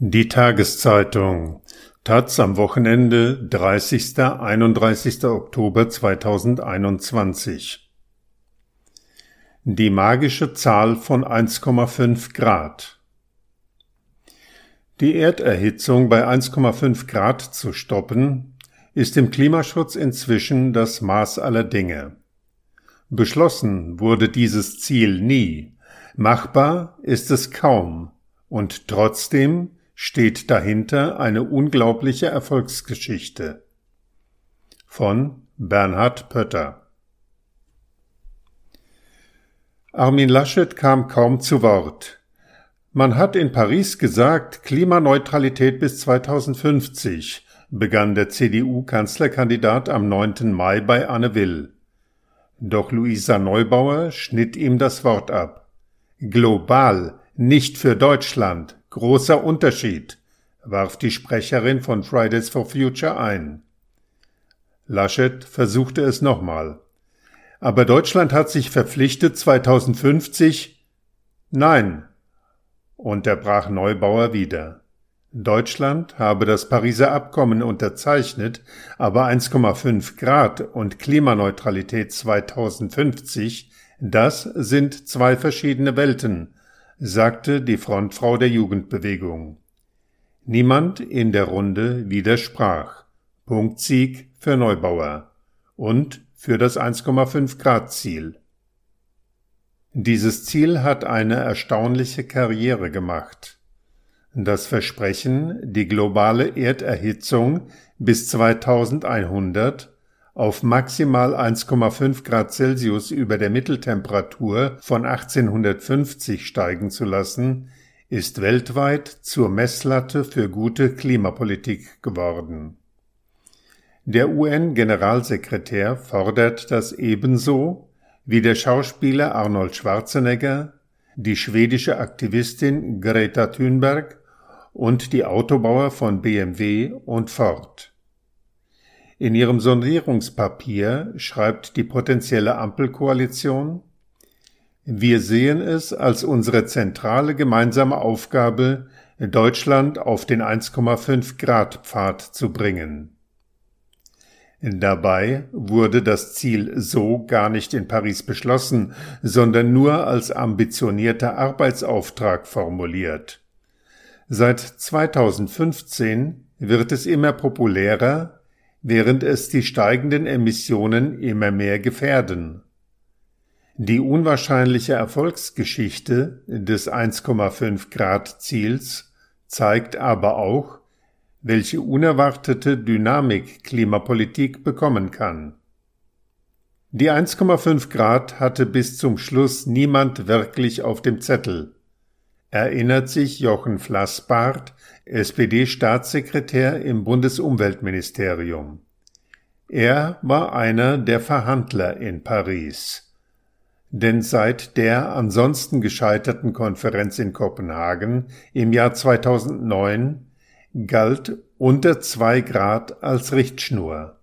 Die Tageszeitung Taz am Wochenende 30. 31. Oktober 2021 Die magische Zahl von 1,5 Grad Die Erderhitzung bei 1,5 Grad zu stoppen, ist im Klimaschutz inzwischen das Maß aller Dinge. Beschlossen wurde dieses Ziel nie, machbar ist es kaum, und trotzdem steht dahinter eine unglaubliche Erfolgsgeschichte. Von Bernhard Pötter Armin Laschet kam kaum zu Wort. Man hat in Paris gesagt, Klimaneutralität bis 2050, begann der CDU-Kanzlerkandidat am 9. Mai bei Anne Will. Doch Luisa Neubauer schnitt ihm das Wort ab. Global, nicht für Deutschland. Großer Unterschied, warf die Sprecherin von Fridays for Future ein. Laschet versuchte es nochmal. Aber Deutschland hat sich verpflichtet, 2050 Nein, unterbrach Neubauer wieder. Deutschland habe das Pariser Abkommen unterzeichnet, aber 1,5 Grad und Klimaneutralität 2050, das sind zwei verschiedene Welten, sagte die Frontfrau der Jugendbewegung. Niemand in der Runde widersprach. Punktsieg für Neubauer und für das 1,5 Grad Ziel. Dieses Ziel hat eine erstaunliche Karriere gemacht. Das Versprechen, die globale Erderhitzung bis 2100 auf maximal 1,5 Grad Celsius über der Mitteltemperatur von 1850 steigen zu lassen, ist weltweit zur Messlatte für gute Klimapolitik geworden. Der UN-Generalsekretär fordert das ebenso wie der Schauspieler Arnold Schwarzenegger, die schwedische Aktivistin Greta Thunberg und die Autobauer von BMW und Ford. In ihrem Sondierungspapier schreibt die potenzielle Ampelkoalition Wir sehen es als unsere zentrale gemeinsame Aufgabe, Deutschland auf den 1,5 Grad Pfad zu bringen. Dabei wurde das Ziel so gar nicht in Paris beschlossen, sondern nur als ambitionierter Arbeitsauftrag formuliert. Seit 2015 wird es immer populärer, während es die steigenden Emissionen immer mehr gefährden. Die unwahrscheinliche Erfolgsgeschichte des 1,5 Grad Ziels zeigt aber auch, welche unerwartete Dynamik Klimapolitik bekommen kann. Die 1,5 Grad hatte bis zum Schluss niemand wirklich auf dem Zettel. Erinnert sich Jochen Flassbart, SPD-Staatssekretär im Bundesumweltministerium. Er war einer der Verhandler in Paris. Denn seit der ansonsten gescheiterten Konferenz in Kopenhagen im Jahr 2009 galt unter zwei Grad als Richtschnur.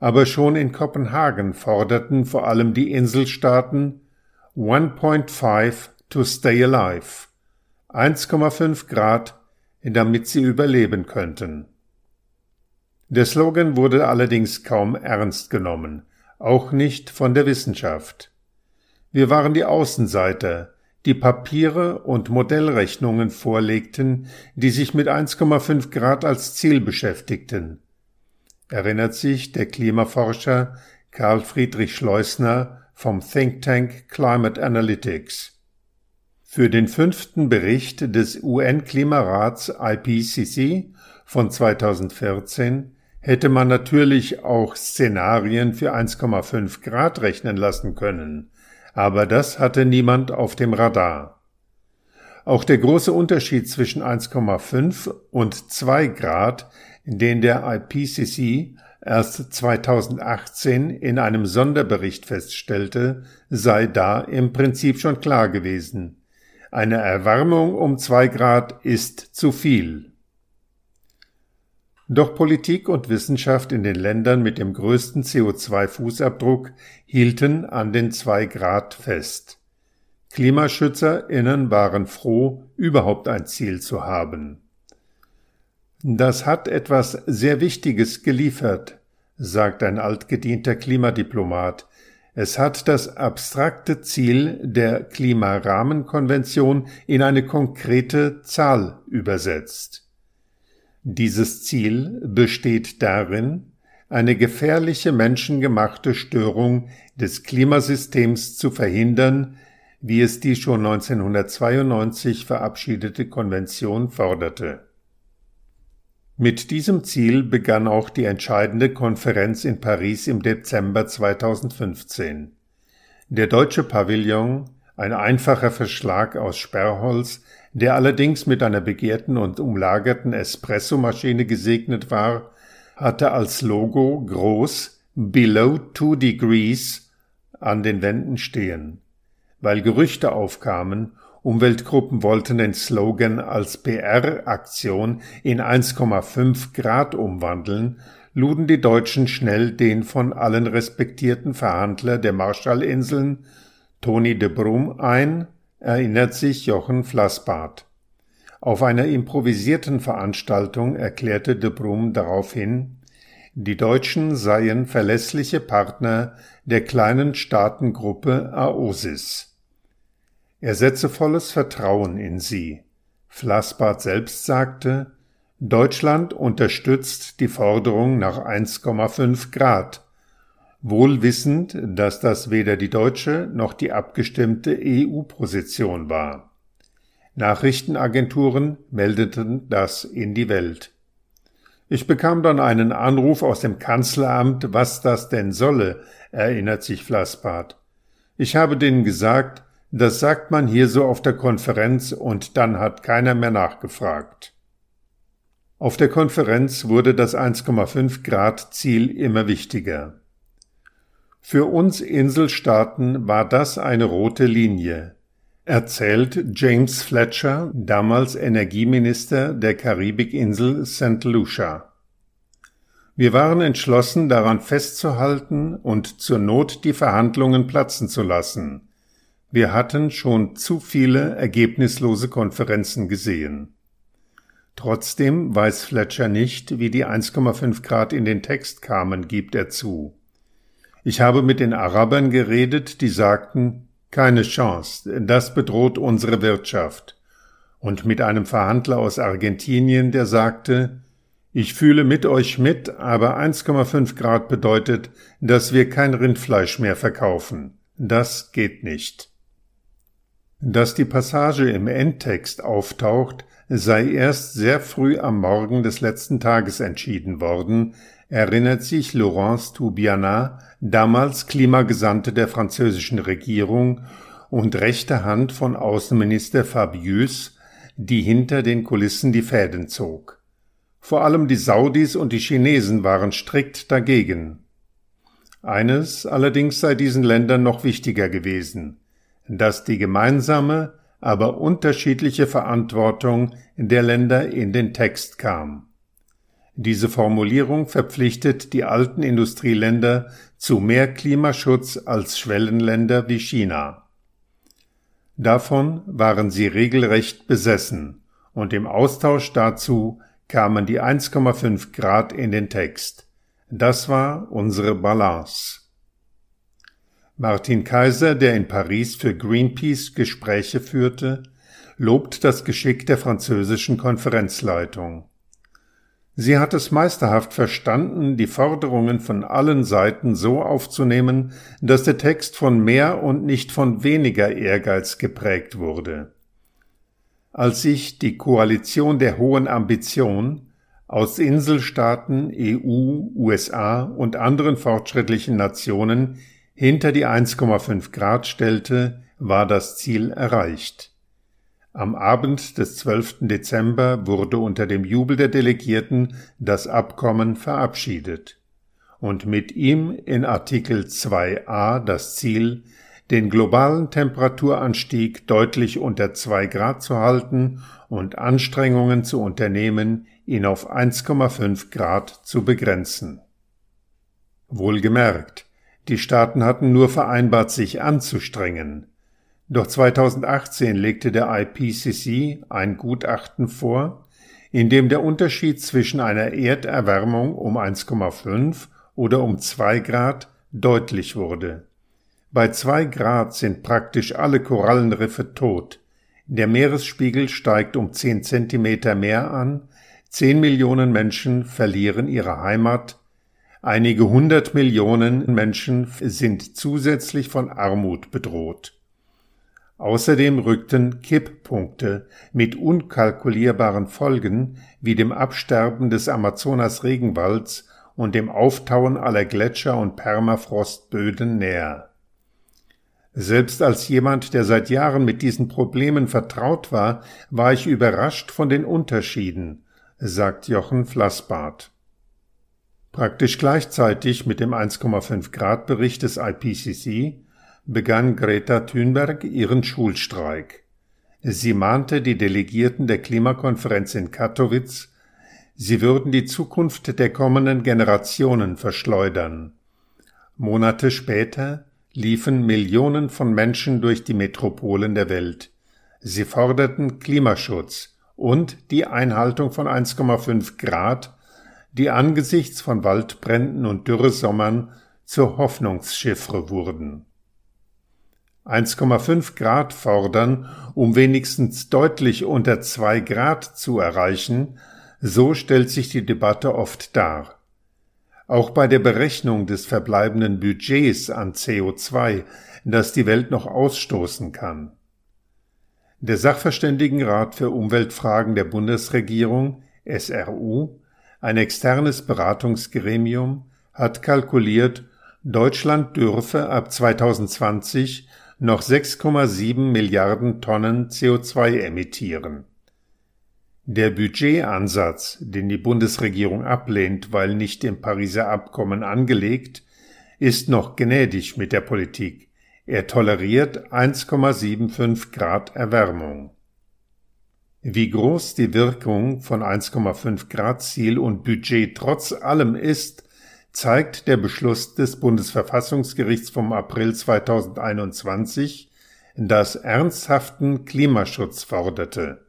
Aber schon in Kopenhagen forderten vor allem die Inselstaaten 1.5 to stay alive, 1,5 Grad damit sie überleben könnten. Der Slogan wurde allerdings kaum ernst genommen, auch nicht von der Wissenschaft. Wir waren die Außenseiter, die Papiere und Modellrechnungen vorlegten, die sich mit 1,5 Grad als Ziel beschäftigten. Erinnert sich der Klimaforscher Karl Friedrich Schleusner vom Think Tank Climate Analytics. Für den fünften Bericht des UN-Klimarats IPCC von 2014 hätte man natürlich auch Szenarien für 1,5 Grad rechnen lassen können, aber das hatte niemand auf dem Radar. Auch der große Unterschied zwischen 1,5 und 2 Grad, den der IPCC erst 2018 in einem Sonderbericht feststellte, sei da im Prinzip schon klar gewesen. Eine Erwärmung um zwei Grad ist zu viel. Doch Politik und Wissenschaft in den Ländern mit dem größten CO2-Fußabdruck hielten an den zwei Grad fest. KlimaschützerInnen waren froh, überhaupt ein Ziel zu haben. Das hat etwas sehr Wichtiges geliefert, sagt ein altgedienter Klimadiplomat. Es hat das abstrakte Ziel der Klimarahmenkonvention in eine konkrete Zahl übersetzt. Dieses Ziel besteht darin, eine gefährliche menschengemachte Störung des Klimasystems zu verhindern, wie es die schon 1992 verabschiedete Konvention forderte. Mit diesem Ziel begann auch die entscheidende Konferenz in Paris im Dezember 2015. Der deutsche Pavillon, ein einfacher Verschlag aus Sperrholz, der allerdings mit einer begehrten und umlagerten Espressomaschine gesegnet war, hatte als Logo groß Below Two Degrees an den Wänden stehen. Weil Gerüchte aufkamen, Umweltgruppen wollten den Slogan als PR-Aktion in 1,5 Grad umwandeln, luden die Deutschen schnell den von allen respektierten Verhandler der Marshallinseln, Tony de Brum, ein, erinnert sich Jochen Flassbart. Auf einer improvisierten Veranstaltung erklärte de Brum daraufhin, die Deutschen seien verlässliche Partner der kleinen Staatengruppe AOSIS. Er setze volles Vertrauen in sie. Flassbart selbst sagte, Deutschland unterstützt die Forderung nach 1,5 Grad, wohl wissend, dass das weder die deutsche noch die abgestimmte EU-Position war. Nachrichtenagenturen meldeten das in die Welt. Ich bekam dann einen Anruf aus dem Kanzleramt, was das denn solle, erinnert sich Flassbart. Ich habe denen gesagt, das sagt man hier so auf der Konferenz und dann hat keiner mehr nachgefragt. Auf der Konferenz wurde das 1,5 Grad Ziel immer wichtiger. Für uns Inselstaaten war das eine rote Linie erzählt James Fletcher, damals Energieminister der Karibikinsel St. Lucia. Wir waren entschlossen, daran festzuhalten und zur Not die Verhandlungen platzen zu lassen. Wir hatten schon zu viele ergebnislose Konferenzen gesehen. Trotzdem weiß Fletcher nicht, wie die 1,5 Grad in den Text kamen, gibt er zu. Ich habe mit den Arabern geredet, die sagten, keine Chance, das bedroht unsere Wirtschaft. Und mit einem Verhandler aus Argentinien, der sagte, ich fühle mit euch mit, aber 1,5 Grad bedeutet, dass wir kein Rindfleisch mehr verkaufen. Das geht nicht. Dass die Passage im Endtext auftaucht, sei erst sehr früh am Morgen des letzten Tages entschieden worden, erinnert sich Laurence Toubiana, damals Klimagesandte der französischen Regierung und rechte Hand von Außenminister Fabius, die hinter den Kulissen die Fäden zog. Vor allem die Saudis und die Chinesen waren strikt dagegen. Eines allerdings sei diesen Ländern noch wichtiger gewesen, dass die gemeinsame, aber unterschiedliche Verantwortung der Länder in den Text kam. Diese Formulierung verpflichtet die alten Industrieländer zu mehr Klimaschutz als Schwellenländer wie China. Davon waren sie regelrecht besessen, und im Austausch dazu kamen die 1,5 Grad in den Text. Das war unsere Balance. Martin Kaiser, der in Paris für Greenpeace Gespräche führte, lobt das Geschick der französischen Konferenzleitung. Sie hat es meisterhaft verstanden, die Forderungen von allen Seiten so aufzunehmen, dass der Text von mehr und nicht von weniger Ehrgeiz geprägt wurde. Als sich die Koalition der hohen Ambition aus Inselstaaten, EU, USA und anderen fortschrittlichen Nationen hinter die 1,5 Grad stellte, war das Ziel erreicht. Am Abend des 12. Dezember wurde unter dem Jubel der Delegierten das Abkommen verabschiedet und mit ihm in Artikel 2a das Ziel, den globalen Temperaturanstieg deutlich unter zwei Grad zu halten und Anstrengungen zu unternehmen, ihn auf 1,5 Grad zu begrenzen. Wohlgemerkt, die Staaten hatten nur vereinbart, sich anzustrengen, doch 2018 legte der IPCC ein Gutachten vor, in dem der Unterschied zwischen einer Erderwärmung um 1,5 oder um 2 Grad deutlich wurde. Bei 2 Grad sind praktisch alle Korallenriffe tot. Der Meeresspiegel steigt um 10 Zentimeter mehr an, 10 Millionen Menschen verlieren ihre Heimat, einige hundert Millionen Menschen sind zusätzlich von Armut bedroht. Außerdem rückten Kipppunkte mit unkalkulierbaren Folgen wie dem Absterben des Amazonas-Regenwalds und dem Auftauen aller Gletscher und Permafrostböden näher. Selbst als jemand, der seit Jahren mit diesen Problemen vertraut war, war ich überrascht von den Unterschieden, sagt Jochen Flassbart. Praktisch gleichzeitig mit dem 1,5 Grad Bericht des IPCC begann Greta Thunberg ihren Schulstreik. Sie mahnte die Delegierten der Klimakonferenz in Katowice, sie würden die Zukunft der kommenden Generationen verschleudern. Monate später liefen Millionen von Menschen durch die Metropolen der Welt. Sie forderten Klimaschutz und die Einhaltung von 1,5 Grad, die angesichts von Waldbränden und Dürresommern zur Hoffnungsschiffre wurden. 1,5 Grad fordern, um wenigstens deutlich unter 2 Grad zu erreichen, so stellt sich die Debatte oft dar. Auch bei der Berechnung des verbleibenden Budgets an CO2, das die Welt noch ausstoßen kann. Der Sachverständigenrat für Umweltfragen der Bundesregierung, SRU, ein externes Beratungsgremium, hat kalkuliert, Deutschland dürfe ab 2020 noch 6,7 Milliarden Tonnen CO2 emittieren. Der Budgetansatz, den die Bundesregierung ablehnt, weil nicht im Pariser Abkommen angelegt, ist noch gnädig mit der Politik. Er toleriert 1,75 Grad Erwärmung. Wie groß die Wirkung von 1,5 Grad Ziel und Budget trotz allem ist, zeigt der Beschluss des Bundesverfassungsgerichts vom April 2021, das ernsthaften Klimaschutz forderte.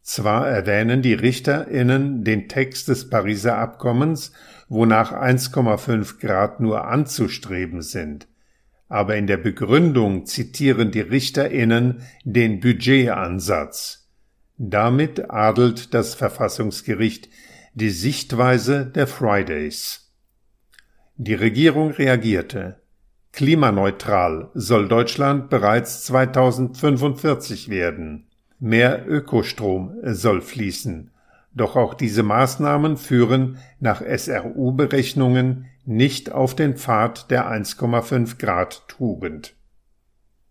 Zwar erwähnen die Richterinnen den Text des Pariser Abkommens, wonach 1,5 Grad nur anzustreben sind, aber in der Begründung zitieren die Richterinnen den Budgetansatz. Damit adelt das Verfassungsgericht die Sichtweise der Fridays. Die Regierung reagierte. Klimaneutral soll Deutschland bereits 2045 werden. Mehr Ökostrom soll fließen. Doch auch diese Maßnahmen führen nach SRU-Berechnungen nicht auf den Pfad der 1,5 Grad Tugend.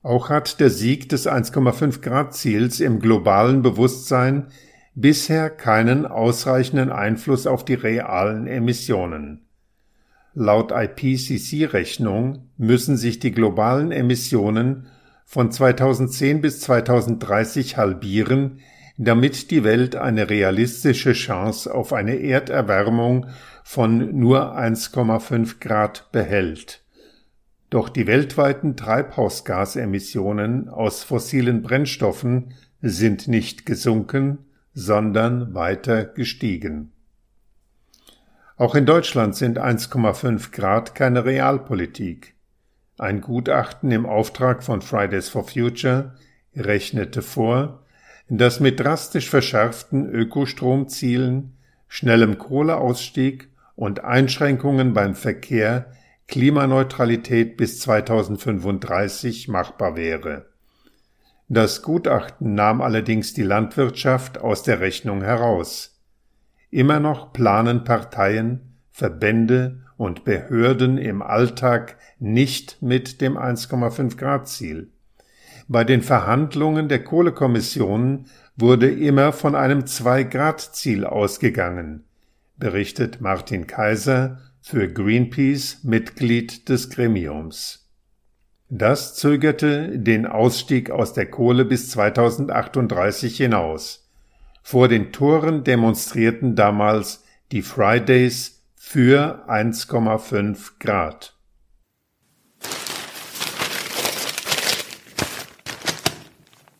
Auch hat der Sieg des 1,5 Grad Ziels im globalen Bewusstsein bisher keinen ausreichenden Einfluss auf die realen Emissionen. Laut IPCC-Rechnung müssen sich die globalen Emissionen von 2010 bis 2030 halbieren, damit die Welt eine realistische Chance auf eine Erderwärmung von nur 1,5 Grad behält. Doch die weltweiten Treibhausgasemissionen aus fossilen Brennstoffen sind nicht gesunken, sondern weiter gestiegen. Auch in Deutschland sind 1,5 Grad keine Realpolitik. Ein Gutachten im Auftrag von Fridays for Future rechnete vor, dass mit drastisch verschärften Ökostromzielen, schnellem Kohleausstieg und Einschränkungen beim Verkehr Klimaneutralität bis 2035 machbar wäre. Das Gutachten nahm allerdings die Landwirtschaft aus der Rechnung heraus. Immer noch planen Parteien, Verbände und Behörden im Alltag nicht mit dem 1,5 Grad Ziel. Bei den Verhandlungen der Kohlekommission wurde immer von einem 2 Grad Ziel ausgegangen, berichtet Martin Kaiser für Greenpeace Mitglied des Gremiums. Das zögerte den Ausstieg aus der Kohle bis 2038 hinaus. Vor den Toren demonstrierten damals die Fridays für 1,5 Grad.